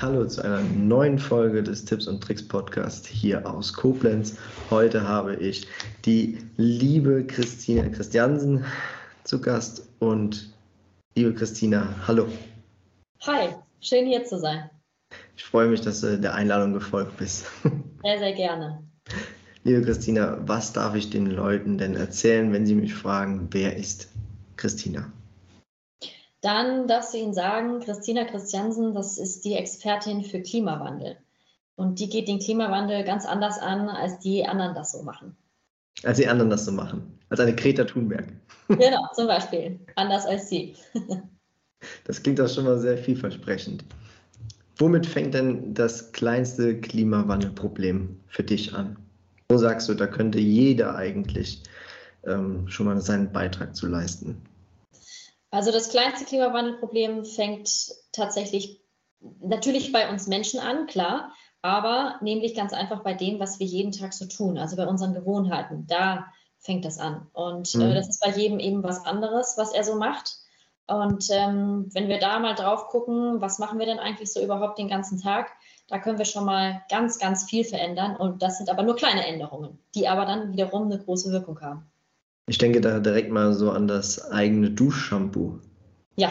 Hallo zu einer neuen Folge des Tipps und Tricks Podcast hier aus Koblenz. Heute habe ich die liebe Christina Christiansen zu Gast und liebe Christina, hallo. Hi, schön hier zu sein. Ich freue mich, dass du der Einladung gefolgt bist. Sehr, sehr gerne. Liebe Christina, was darf ich den Leuten denn erzählen, wenn sie mich fragen, wer ist Christina? Dann darfst du ihnen sagen, Christina Christiansen, das ist die Expertin für Klimawandel. Und die geht den Klimawandel ganz anders an, als die anderen das so machen. Als die anderen das so machen. Als eine Greta Thunberg. Genau, zum Beispiel. Anders als sie. Das klingt doch schon mal sehr vielversprechend. Womit fängt denn das kleinste Klimawandelproblem für dich an? Wo sagst du, da könnte jeder eigentlich ähm, schon mal seinen Beitrag zu leisten? Also das kleinste Klimawandelproblem fängt tatsächlich natürlich bei uns Menschen an, klar, aber nämlich ganz einfach bei dem, was wir jeden Tag so tun, also bei unseren Gewohnheiten. Da fängt das an. Und äh, mhm. äh, das ist bei jedem eben was anderes, was er so macht. Und ähm, wenn wir da mal drauf gucken, was machen wir denn eigentlich so überhaupt den ganzen Tag, da können wir schon mal ganz, ganz viel verändern. Und das sind aber nur kleine Änderungen, die aber dann wiederum eine große Wirkung haben. Ich denke da direkt mal so an das eigene Duschshampoo. Ja,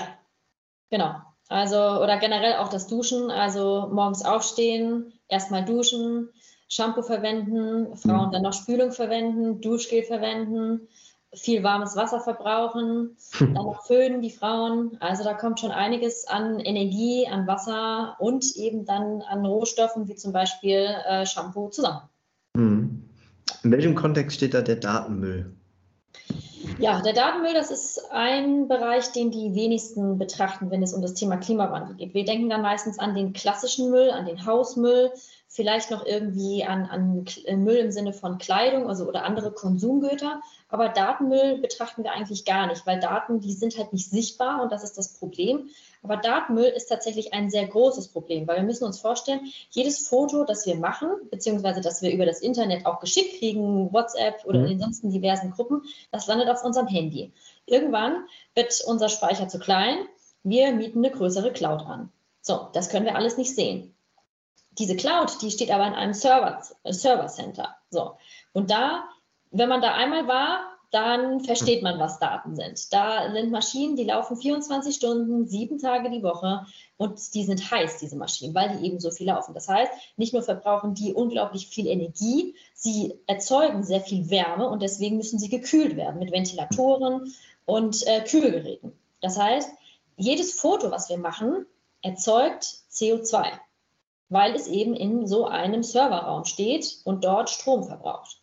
genau. Also, oder generell auch das Duschen. Also morgens aufstehen, erstmal duschen, Shampoo verwenden, Frauen mhm. dann noch Spülung verwenden, Duschgel verwenden, viel warmes Wasser verbrauchen, dann noch föhnen die Frauen. Also da kommt schon einiges an Energie, an Wasser und eben dann an Rohstoffen wie zum Beispiel äh, Shampoo zusammen. Mhm. In welchem Kontext steht da der Datenmüll? Ja, der Datenmüll, das ist ein Bereich, den die wenigsten betrachten, wenn es um das Thema Klimawandel geht. Wir denken dann meistens an den klassischen Müll, an den Hausmüll, vielleicht noch irgendwie an, an Müll im Sinne von Kleidung also, oder andere Konsumgüter. Aber Datenmüll betrachten wir eigentlich gar nicht, weil Daten, die sind halt nicht sichtbar und das ist das Problem. Aber Datenmüll ist tatsächlich ein sehr großes Problem, weil wir müssen uns vorstellen, jedes Foto, das wir machen, beziehungsweise das wir über das Internet auch geschickt kriegen, WhatsApp oder mhm. in sonstigen diversen Gruppen, das landet auf unserem Handy. Irgendwann wird unser Speicher zu klein, wir mieten eine größere Cloud an. So, das können wir alles nicht sehen. Diese Cloud, die steht aber in einem Server, Server Center. So, und da, wenn man da einmal war, dann versteht man, was Daten sind. Da sind Maschinen, die laufen 24 Stunden, sieben Tage die Woche und die sind heiß, diese Maschinen, weil die eben so viel laufen. Das heißt, nicht nur verbrauchen die unglaublich viel Energie, sie erzeugen sehr viel Wärme und deswegen müssen sie gekühlt werden mit Ventilatoren und äh, Kühlgeräten. Das heißt, jedes Foto, was wir machen, erzeugt CO2, weil es eben in so einem Serverraum steht und dort Strom verbraucht.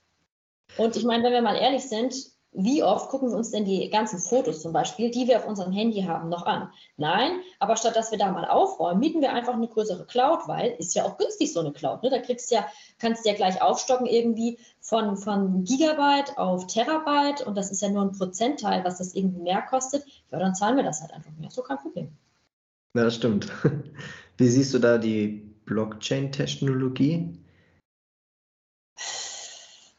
Und ich meine, wenn wir mal ehrlich sind, wie oft gucken wir uns denn die ganzen Fotos zum Beispiel, die wir auf unserem Handy haben, noch an? Nein, aber statt dass wir da mal aufräumen, mieten wir einfach eine größere Cloud, weil ist ja auch günstig so eine Cloud. Ne? Da kriegst ja, kannst du ja gleich aufstocken irgendwie von, von Gigabyte auf Terabyte und das ist ja nur ein Prozentteil, was das irgendwie mehr kostet. Ja, dann zahlen wir das halt einfach mehr. So kein Problem. Ja, das stimmt. Wie siehst du da die Blockchain-Technologie?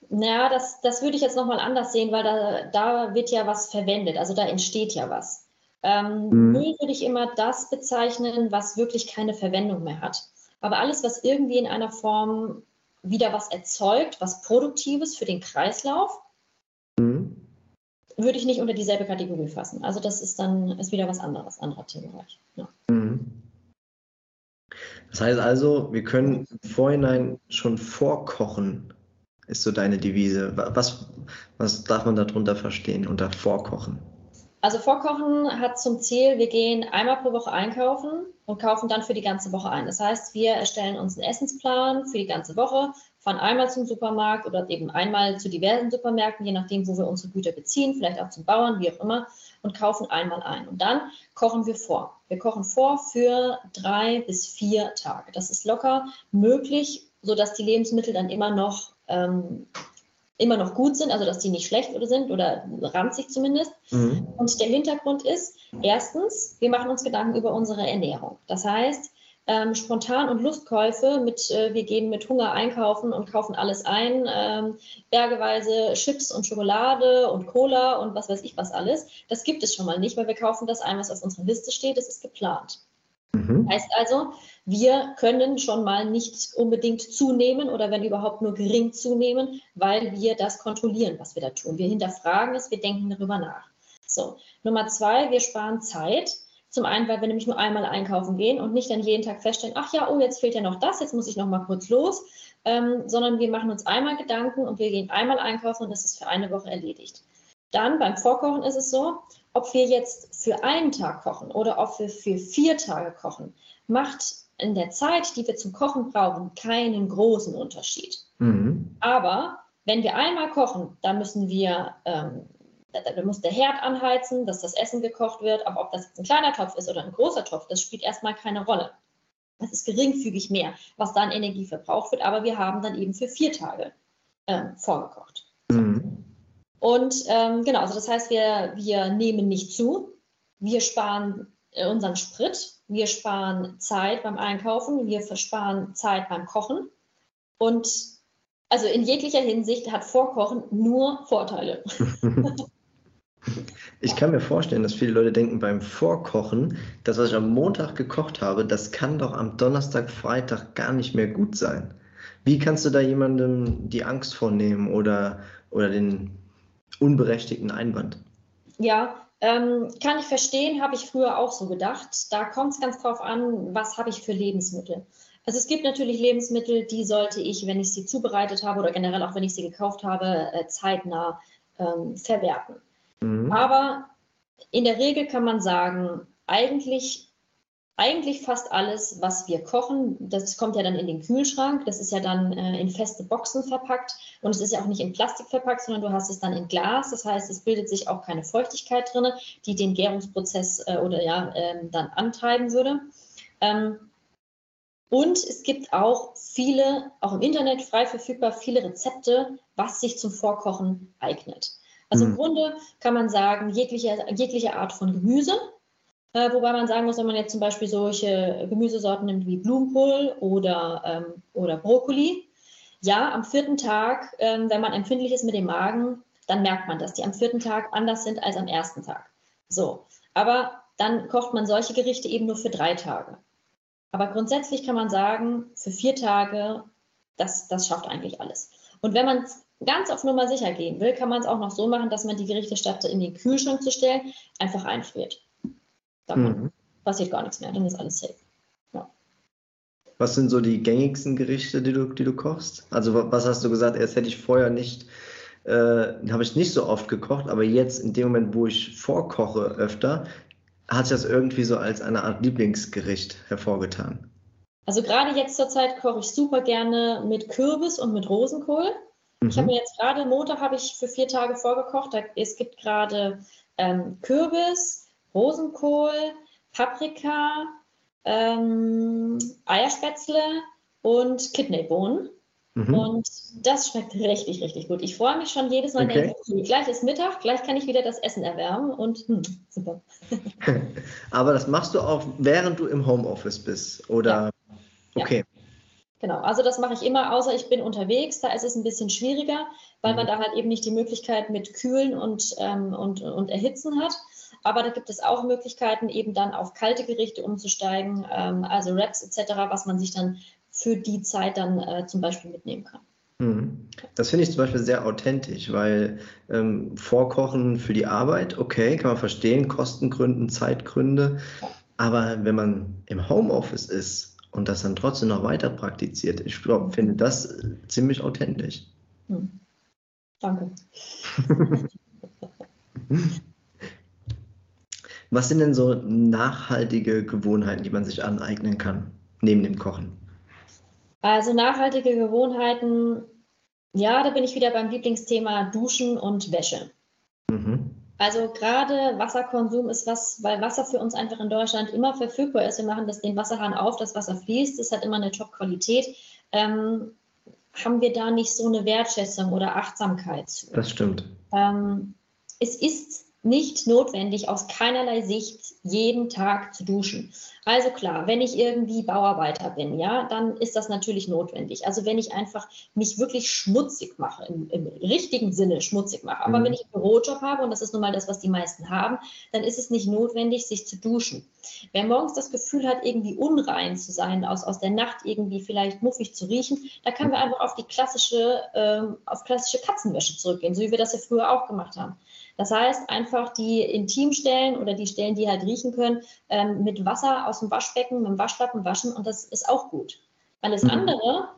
Naja, das, das würde ich jetzt nochmal anders sehen, weil da, da wird ja was verwendet, also da entsteht ja was. Ähm, mhm. Müll würde ich immer das bezeichnen, was wirklich keine Verwendung mehr hat. Aber alles, was irgendwie in einer Form wieder was erzeugt, was Produktives für den Kreislauf, mhm. würde ich nicht unter dieselbe Kategorie fassen. Also das ist dann ist wieder was anderes, anderer Themenbereich. Ja. Mhm. Das heißt also, wir können im Vorhinein schon vorkochen, ist so deine Devise. Was, was darf man darunter verstehen, unter Vorkochen? Also Vorkochen hat zum Ziel, wir gehen einmal pro Woche einkaufen und kaufen dann für die ganze Woche ein. Das heißt, wir erstellen uns einen Essensplan für die ganze Woche, fahren einmal zum Supermarkt oder eben einmal zu diversen Supermärkten, je nachdem, wo wir unsere Güter beziehen, vielleicht auch zum Bauern, wie auch immer, und kaufen einmal ein. Und dann kochen wir vor. Wir kochen vor für drei bis vier Tage. Das ist locker möglich, sodass die Lebensmittel dann immer noch ähm, immer noch gut sind, also dass die nicht schlecht oder sind oder ranzig zumindest. Mhm. Und der Hintergrund ist, erstens, wir machen uns Gedanken über unsere Ernährung. Das heißt, ähm, spontan und Lustkäufe mit, äh, wir gehen mit Hunger einkaufen und kaufen alles ein, ähm, bergeweise Chips und Schokolade und Cola und was weiß ich was alles. Das gibt es schon mal nicht, weil wir kaufen das ein, was auf unserer Liste steht, es ist geplant. Mhm. Heißt also, wir können schon mal nicht unbedingt zunehmen oder wenn überhaupt nur gering zunehmen, weil wir das kontrollieren, was wir da tun. Wir hinterfragen es, wir denken darüber nach. So, Nummer zwei, wir sparen Zeit. Zum einen, weil wir nämlich nur einmal einkaufen gehen und nicht dann jeden Tag feststellen, ach ja, oh, jetzt fehlt ja noch das, jetzt muss ich noch mal kurz los, ähm, sondern wir machen uns einmal Gedanken und wir gehen einmal einkaufen und das ist für eine Woche erledigt. Dann beim Vorkochen ist es so, ob wir jetzt für einen Tag kochen oder ob wir für vier Tage kochen, macht in der Zeit, die wir zum Kochen brauchen, keinen großen Unterschied. Mhm. Aber wenn wir einmal kochen, dann müssen wir, ähm, da muss der Herd anheizen, dass das Essen gekocht wird. Aber ob das jetzt ein kleiner Topf ist oder ein großer Topf, das spielt erstmal keine Rolle. Das ist geringfügig mehr, was dann Energie verbraucht wird. Aber wir haben dann eben für vier Tage ähm, vorgekocht. Mhm. Und ähm, genau, also das heißt, wir, wir nehmen nicht zu, wir sparen äh, unseren Sprit, wir sparen Zeit beim Einkaufen, wir versparen Zeit beim Kochen. Und also in jeglicher Hinsicht hat Vorkochen nur Vorteile. Ich kann mir vorstellen, dass viele Leute denken beim Vorkochen, das, was ich am Montag gekocht habe, das kann doch am Donnerstag, Freitag gar nicht mehr gut sein. Wie kannst du da jemandem die Angst vornehmen oder, oder den unberechtigten Einwand? Ja, ähm, kann ich verstehen, habe ich früher auch so gedacht. Da kommt es ganz drauf an, was habe ich für Lebensmittel. Also es gibt natürlich Lebensmittel, die sollte ich, wenn ich sie zubereitet habe oder generell auch wenn ich sie gekauft habe, äh, zeitnah ähm, verwerten. Mhm. Aber in der Regel kann man sagen, eigentlich eigentlich fast alles, was wir kochen, das kommt ja dann in den Kühlschrank. Das ist ja dann äh, in feste Boxen verpackt und es ist ja auch nicht in Plastik verpackt, sondern du hast es dann in Glas. Das heißt, es bildet sich auch keine Feuchtigkeit drin, die den Gärungsprozess äh, oder ja äh, dann antreiben würde. Ähm, und es gibt auch viele, auch im Internet frei verfügbar, viele Rezepte, was sich zum Vorkochen eignet. Also mhm. im Grunde kann man sagen, jegliche, jegliche Art von Gemüse, äh, wobei man sagen muss, wenn man jetzt zum Beispiel solche Gemüsesorten nimmt wie Blumenkohl oder, ähm, oder Brokkoli, ja, am vierten Tag, ähm, wenn man empfindlich ist mit dem Magen, dann merkt man, dass die am vierten Tag anders sind als am ersten Tag. So, aber dann kocht man solche Gerichte eben nur für drei Tage. Aber grundsätzlich kann man sagen, für vier Tage, das, das schafft eigentlich alles. Und wenn man ganz auf Nummer sicher gehen will, kann man es auch noch so machen, dass man die Gerichte statt in den Kühlschrank zu stellen, einfach einfriert. Dann mhm. passiert gar nichts mehr, dann ist alles safe. Ja. Was sind so die gängigsten Gerichte, die du, die du kochst? Also was hast du gesagt, erst hätte ich vorher nicht, äh, habe ich nicht so oft gekocht, aber jetzt in dem Moment, wo ich vorkoche öfter, hat sich das irgendwie so als eine Art Lieblingsgericht hervorgetan. Also gerade jetzt zur Zeit koche ich super gerne mit Kürbis und mit Rosenkohl. Mhm. Ich habe mir jetzt gerade Montag habe ich für vier Tage vorgekocht. es gibt gerade ähm, Kürbis, Rosenkohl, Paprika, ähm, Eierspätzle und Kidneybohnen. Mhm. Und das schmeckt richtig, richtig gut. Ich freue mich schon jedes Mal, okay. denke, gleich ist Mittag, gleich kann ich wieder das Essen erwärmen und hm, super. Aber das machst du auch, während du im Homeoffice bist, oder? Ja. Okay. Ja. Genau, also das mache ich immer, außer ich bin unterwegs, da ist es ein bisschen schwieriger, weil mhm. man da halt eben nicht die Möglichkeit mit Kühlen und, ähm, und, und Erhitzen hat. Aber da gibt es auch Möglichkeiten, eben dann auf kalte Gerichte umzusteigen, ähm, also Wraps etc., was man sich dann für die Zeit dann äh, zum Beispiel mitnehmen kann. Mhm. Das finde ich zum Beispiel sehr authentisch, weil ähm, Vorkochen für die Arbeit, okay, kann man verstehen, Kostengründen, Zeitgründe. Aber wenn man im Homeoffice ist und das dann trotzdem noch weiter praktiziert, ich glaub, finde das ziemlich authentisch. Hm. Danke. Was sind denn so nachhaltige Gewohnheiten, die man sich aneignen kann, neben dem Kochen? Also nachhaltige Gewohnheiten, ja, da bin ich wieder beim Lieblingsthema Duschen und Wäsche. Mhm. Also gerade Wasserkonsum ist was, weil Wasser für uns einfach in Deutschland immer verfügbar ist. Wir machen das den Wasserhahn auf, das Wasser fließt, es hat immer eine Top-Qualität. Ähm, haben wir da nicht so eine Wertschätzung oder Achtsamkeit? Das stimmt. Ähm, es ist nicht notwendig, aus keinerlei Sicht jeden Tag zu duschen. Also klar, wenn ich irgendwie Bauarbeiter bin, ja, dann ist das natürlich notwendig. Also wenn ich einfach mich wirklich schmutzig mache, im, im richtigen Sinne schmutzig mache. Aber mhm. wenn ich einen Bürojob habe, und das ist nun mal das, was die meisten haben, dann ist es nicht notwendig, sich zu duschen. Wer morgens das Gefühl hat, irgendwie unrein zu sein, aus, aus der Nacht irgendwie vielleicht muffig zu riechen, da können wir einfach auf die klassische, ähm, auf klassische Katzenwäsche zurückgehen, so wie wir das ja früher auch gemacht haben. Das heißt, einfach die Intimstellen oder die Stellen, die halt riechen können, ähm, mit Wasser aus dem Waschbecken, mit dem Waschlappen waschen und das ist auch gut. Alles mhm. andere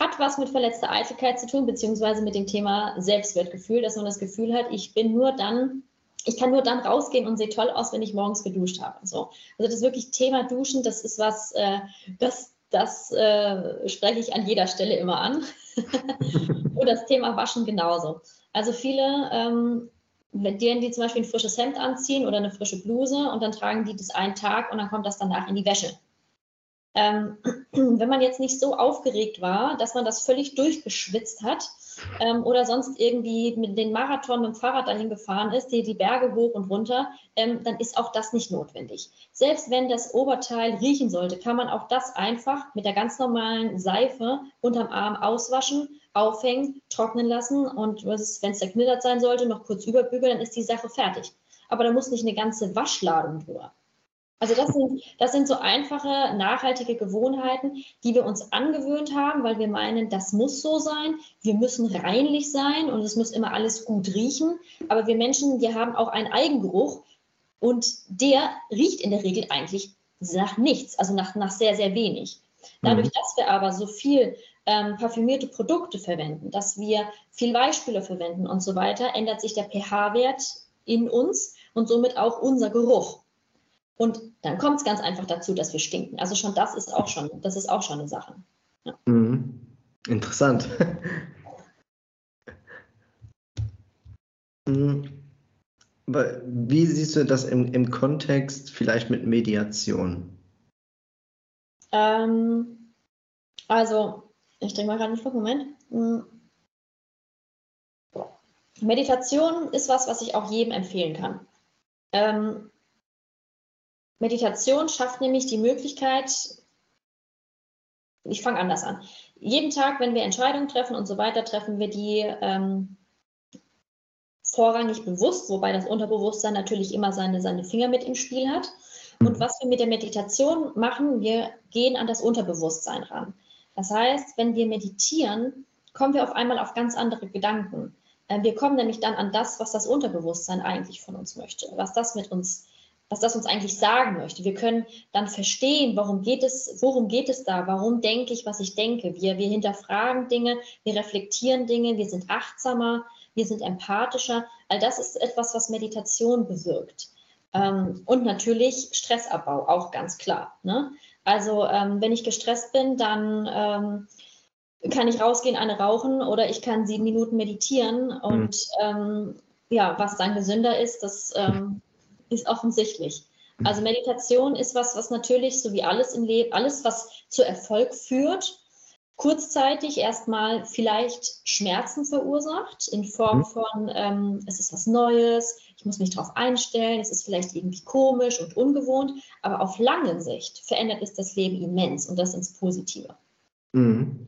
hat was mit verletzter Eitelkeit zu tun, beziehungsweise mit dem Thema Selbstwertgefühl, dass man das Gefühl hat, ich bin nur dann, ich kann nur dann rausgehen und sehe toll aus, wenn ich morgens geduscht habe. So. Also das wirklich Thema Duschen, das ist was, äh, das, das äh, spreche ich an jeder Stelle immer an. und das Thema Waschen genauso. Also viele ähm, denen, die zum Beispiel ein frisches Hemd anziehen oder eine frische Bluse und dann tragen die das einen Tag und dann kommt das danach in die Wäsche. Ähm, wenn man jetzt nicht so aufgeregt war, dass man das völlig durchgeschwitzt hat ähm, oder sonst irgendwie mit dem Marathon mit dem Fahrrad dahin gefahren ist, die, die Berge hoch und runter, ähm, dann ist auch das nicht notwendig. Selbst wenn das Oberteil riechen sollte, kann man auch das einfach mit der ganz normalen Seife unterm Arm auswaschen aufhängen, trocknen lassen und wenn es zerknittert sein sollte, noch kurz überbügeln, dann ist die Sache fertig. Aber da muss nicht eine ganze Waschladung drüber. Also das sind, das sind so einfache, nachhaltige Gewohnheiten, die wir uns angewöhnt haben, weil wir meinen, das muss so sein, wir müssen reinlich sein und es muss immer alles gut riechen. Aber wir Menschen, wir haben auch einen Eigengeruch und der riecht in der Regel eigentlich nach nichts, also nach, nach sehr, sehr wenig. Dadurch, mhm. dass wir aber so viel ähm, parfümierte Produkte verwenden, dass wir viel Weichspüler verwenden und so weiter, ändert sich der pH-Wert in uns und somit auch unser Geruch. Und dann kommt es ganz einfach dazu, dass wir stinken. Also schon das ist auch schon, das ist auch schon eine Sache. Ja. Mhm. Interessant. Mhm. Wie siehst du das im, im Kontext vielleicht mit Mediation? Ähm, also ich trinke mal gerade einen Schluck, Moment. Hm. Meditation ist was, was ich auch jedem empfehlen kann. Ähm, Meditation schafft nämlich die Möglichkeit, ich fange anders an. Jeden Tag, wenn wir Entscheidungen treffen und so weiter, treffen wir die ähm, vorrangig bewusst, wobei das Unterbewusstsein natürlich immer seine, seine Finger mit im Spiel hat. Und was wir mit der Meditation machen, wir gehen an das Unterbewusstsein ran. Das heißt, wenn wir meditieren, kommen wir auf einmal auf ganz andere Gedanken. Äh, wir kommen nämlich dann an das, was das Unterbewusstsein eigentlich von uns möchte, was das mit uns, was das uns eigentlich sagen möchte. Wir können dann verstehen, warum geht es, worum geht es da, warum denke ich, was ich denke. Wir, wir hinterfragen Dinge, wir reflektieren Dinge, wir sind achtsamer, wir sind empathischer. All das ist etwas, was Meditation bewirkt. Ähm, und natürlich Stressabbau, auch ganz klar. Ne? Also ähm, wenn ich gestresst bin, dann ähm, kann ich rausgehen, eine rauchen oder ich kann sieben Minuten meditieren. Und mhm. ähm, ja, was dann gesünder ist, das ähm, ist offensichtlich. Also Meditation ist was, was natürlich, so wie alles im Leben, alles, was zu Erfolg führt, kurzzeitig erstmal vielleicht Schmerzen verursacht in Form mhm. von, ähm, es ist was Neues, ich muss mich darauf einstellen, es ist vielleicht irgendwie komisch und ungewohnt, aber auf lange Sicht verändert es das Leben immens und das ins Positive. Mhm.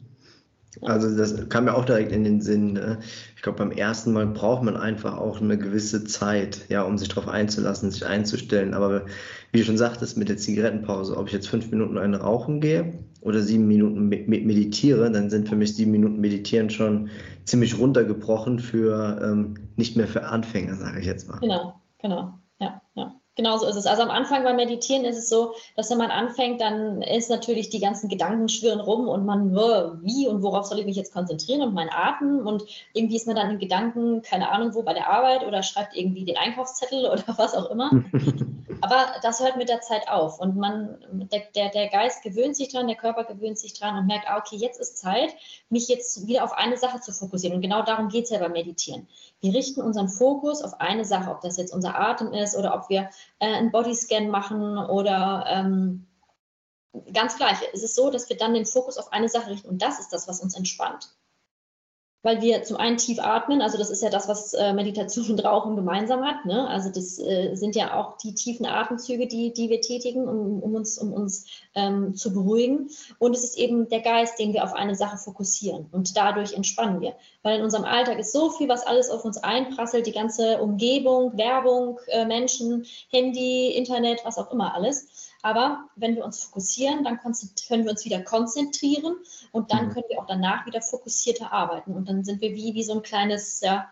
Also das kam mir auch direkt in den Sinn. Ne? Ich glaube, beim ersten Mal braucht man einfach auch eine gewisse Zeit, ja, um sich darauf einzulassen, sich einzustellen. Aber wie du schon sagtest, mit der Zigarettenpause, ob ich jetzt fünf Minuten eine rauchen gehe oder sieben Minuten meditiere, dann sind für mich sieben Minuten meditieren schon ziemlich runtergebrochen für ähm, nicht mehr für Anfänger, sage ich jetzt mal. Genau, genau, ja, ja. Genauso ist es. Also am Anfang beim Meditieren ist es so, dass wenn man anfängt, dann ist natürlich die ganzen Gedanken schwirren rum und man, wie und worauf soll ich mich jetzt konzentrieren und mein Atem und irgendwie ist man dann in Gedanken, keine Ahnung wo, bei der Arbeit oder schreibt irgendwie den Einkaufszettel oder was auch immer. Aber das hört mit der Zeit auf und man, der, der, Geist gewöhnt sich dran, der Körper gewöhnt sich dran und merkt, ah, okay, jetzt ist Zeit, mich jetzt wieder auf eine Sache zu fokussieren. Und genau darum geht es ja beim Meditieren. Wir richten unseren Fokus auf eine Sache, ob das jetzt unser Atem ist oder ob wir äh, einen Bodyscan machen oder ähm, ganz gleich. Es ist so, dass wir dann den Fokus auf eine Sache richten und das ist das, was uns entspannt. Weil wir zum einen tief atmen, also das ist ja das, was äh, Meditation und Rauchen gemeinsam hat. Ne? Also das äh, sind ja auch die tiefen Atemzüge, die, die wir tätigen, um, um uns, um uns ähm, zu beruhigen. Und es ist eben der Geist, den wir auf eine Sache fokussieren und dadurch entspannen wir. Weil in unserem Alltag ist so viel, was alles auf uns einprasselt, die ganze Umgebung, Werbung, äh, Menschen, Handy, Internet, was auch immer alles. Aber wenn wir uns fokussieren, dann können wir uns wieder konzentrieren und dann mhm. können wir auch danach wieder fokussierter arbeiten. Und dann sind wir wie, wie so ein kleines, ja,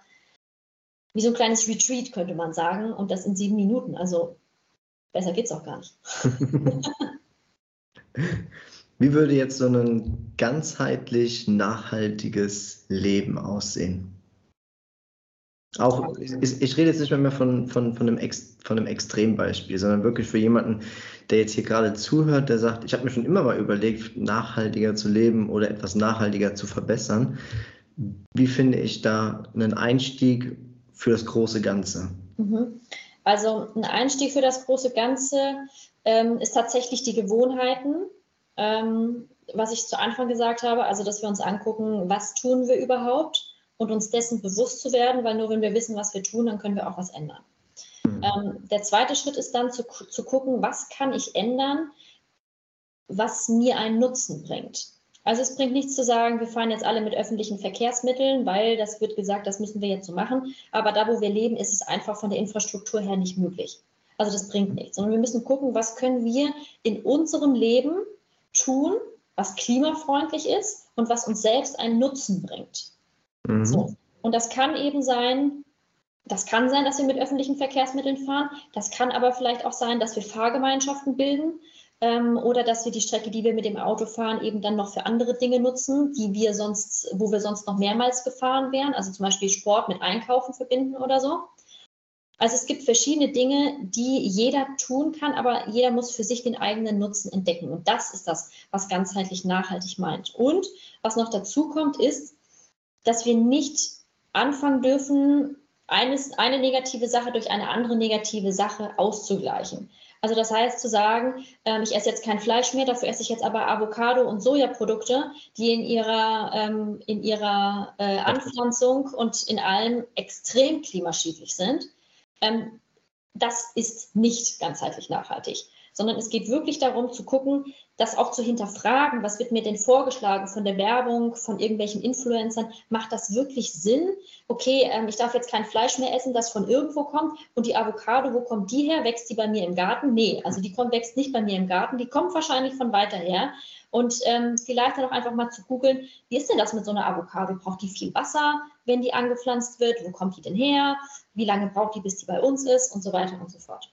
wie so ein kleines Retreat, könnte man sagen. Und das in sieben Minuten. Also besser geht es auch gar nicht. wie würde jetzt so ein ganzheitlich nachhaltiges Leben aussehen? Auch, ich, ich, rede jetzt nicht mehr von, von, von, einem Ex, von einem Extrembeispiel, sondern wirklich für jemanden, der jetzt hier gerade zuhört, der sagt, ich habe mir schon immer mal überlegt, nachhaltiger zu leben oder etwas nachhaltiger zu verbessern. Wie finde ich da einen Einstieg für das große Ganze? Mhm. Also ein Einstieg für das große Ganze ähm, ist tatsächlich die Gewohnheiten, ähm, was ich zu Anfang gesagt habe, also dass wir uns angucken, was tun wir überhaupt und uns dessen bewusst zu werden, weil nur wenn wir wissen, was wir tun, dann können wir auch was ändern. Mhm. Ähm, der zweite Schritt ist dann zu, zu gucken, was kann ich ändern, was mir einen Nutzen bringt. Also es bringt nichts zu sagen, wir fahren jetzt alle mit öffentlichen Verkehrsmitteln, weil das wird gesagt, das müssen wir jetzt so machen. Aber da, wo wir leben, ist es einfach von der Infrastruktur her nicht möglich. Also das bringt nichts, sondern wir müssen gucken, was können wir in unserem Leben tun, was klimafreundlich ist und was uns selbst einen Nutzen bringt. Mhm. So. Und das kann eben sein, das kann sein, dass wir mit öffentlichen Verkehrsmitteln fahren. Das kann aber vielleicht auch sein, dass wir Fahrgemeinschaften bilden ähm, oder dass wir die Strecke, die wir mit dem Auto fahren, eben dann noch für andere Dinge nutzen, die wir sonst, wo wir sonst noch mehrmals gefahren wären. Also zum Beispiel Sport mit Einkaufen verbinden oder so. Also es gibt verschiedene Dinge, die jeder tun kann, aber jeder muss für sich den eigenen Nutzen entdecken. Und das ist das, was ganzheitlich nachhaltig meint. Und was noch dazu kommt, ist, dass wir nicht anfangen dürfen, eines, eine negative Sache durch eine andere negative Sache auszugleichen. Also das heißt zu sagen, ähm, ich esse jetzt kein Fleisch mehr, dafür esse ich jetzt aber Avocado und Sojaprodukte, die in ihrer, ähm, in ihrer äh, Anpflanzung und in allem extrem klimaschädlich sind. Ähm, das ist nicht ganzheitlich nachhaltig sondern es geht wirklich darum zu gucken, das auch zu hinterfragen, was wird mir denn vorgeschlagen von der Werbung, von irgendwelchen Influencern, macht das wirklich Sinn? Okay, ähm, ich darf jetzt kein Fleisch mehr essen, das von irgendwo kommt und die Avocado, wo kommt die her? Wächst die bei mir im Garten? Nee, also die kommt, wächst nicht bei mir im Garten, die kommt wahrscheinlich von weiter her. Und ähm, vielleicht dann auch einfach mal zu googeln, wie ist denn das mit so einer Avocado? Braucht die viel Wasser, wenn die angepflanzt wird? Wo kommt die denn her? Wie lange braucht die, bis die bei uns ist? Und so weiter und so fort.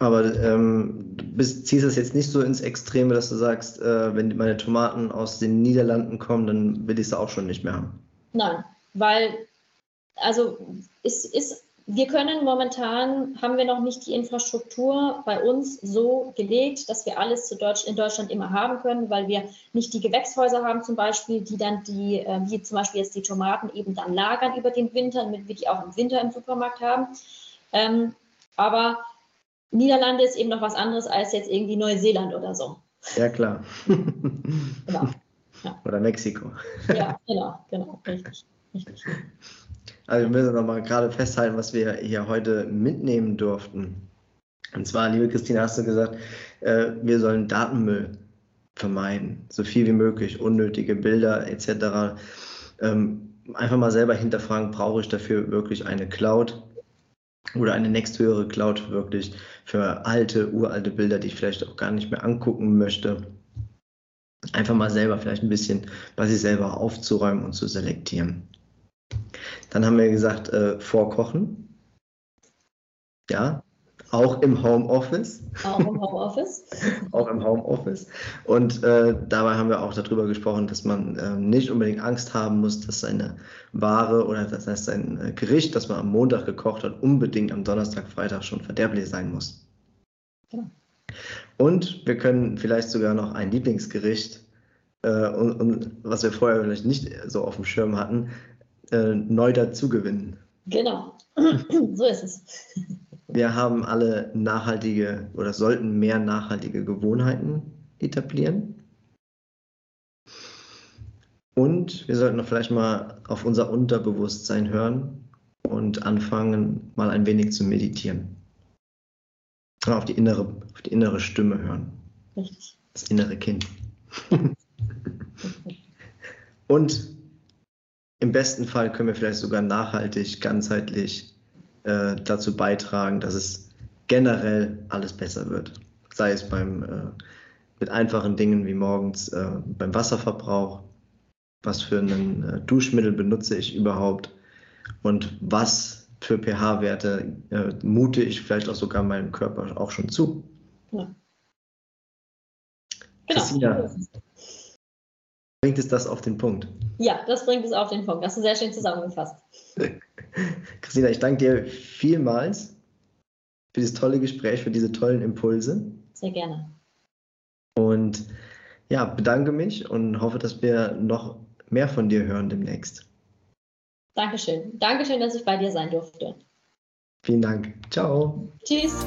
Aber ähm, du ziehst das jetzt nicht so ins Extreme, dass du sagst, äh, wenn meine Tomaten aus den Niederlanden kommen, dann will ich sie auch schon nicht mehr haben. Nein, weil, also ist, ist, wir können momentan, haben wir noch nicht die Infrastruktur bei uns so gelegt, dass wir alles Deutsch, in Deutschland immer haben können, weil wir nicht die Gewächshäuser haben zum Beispiel, die dann die, äh, wie zum Beispiel jetzt die Tomaten eben dann lagern über den Winter, damit wir die auch im Winter im Supermarkt haben. Ähm, aber Niederlande ist eben noch was anderes als jetzt irgendwie Neuseeland oder so. Ja, klar. genau. Ja. Oder Mexiko. Ja, genau, genau, richtig. richtig. Also wir müssen nochmal gerade festhalten, was wir hier heute mitnehmen durften. Und zwar, liebe Christina, hast du gesagt, äh, wir sollen Datenmüll vermeiden, so viel wie möglich, unnötige Bilder etc. Ähm, einfach mal selber hinterfragen, brauche ich dafür wirklich eine Cloud? Oder eine nächsthöhere Cloud wirklich für alte, uralte Bilder, die ich vielleicht auch gar nicht mehr angucken möchte. Einfach mal selber vielleicht ein bisschen bei sich selber aufzuräumen und zu selektieren. Dann haben wir gesagt, äh, vorkochen. Ja, auch im Homeoffice. Auch im Homeoffice. auch im Homeoffice. Und äh, dabei haben wir auch darüber gesprochen, dass man äh, nicht unbedingt Angst haben muss, dass seine Ware oder das heißt sein äh, Gericht, das man am Montag gekocht hat, unbedingt am Donnerstag, Freitag schon verderblich sein muss. Genau. Und wir können vielleicht sogar noch ein Lieblingsgericht, äh, und, und, was wir vorher vielleicht nicht so auf dem Schirm hatten, äh, neu dazugewinnen. Genau, so ist es. Wir haben alle nachhaltige oder sollten mehr nachhaltige Gewohnheiten etablieren. Und wir sollten vielleicht mal auf unser Unterbewusstsein hören und anfangen, mal ein wenig zu meditieren. Auf die innere, auf die innere Stimme hören. Richtig. Das innere Kind. und im besten Fall können wir vielleicht sogar nachhaltig, ganzheitlich äh, dazu beitragen, dass es generell alles besser wird. Sei es beim, äh, mit einfachen Dingen wie morgens äh, beim Wasserverbrauch, was für ein äh, Duschmittel benutze ich überhaupt und was für pH-Werte äh, mute ich vielleicht auch sogar meinem Körper auch schon zu. Ja. Genau. Bringt es das auf den Punkt? Ja, das bringt es auf den Punkt. Das hast du sehr schön zusammengefasst. Christina, ich danke dir vielmals für dieses tolle Gespräch, für diese tollen Impulse. Sehr gerne. Und ja, bedanke mich und hoffe, dass wir noch mehr von dir hören demnächst. Dankeschön. Dankeschön, dass ich bei dir sein durfte. Vielen Dank. Ciao. Tschüss.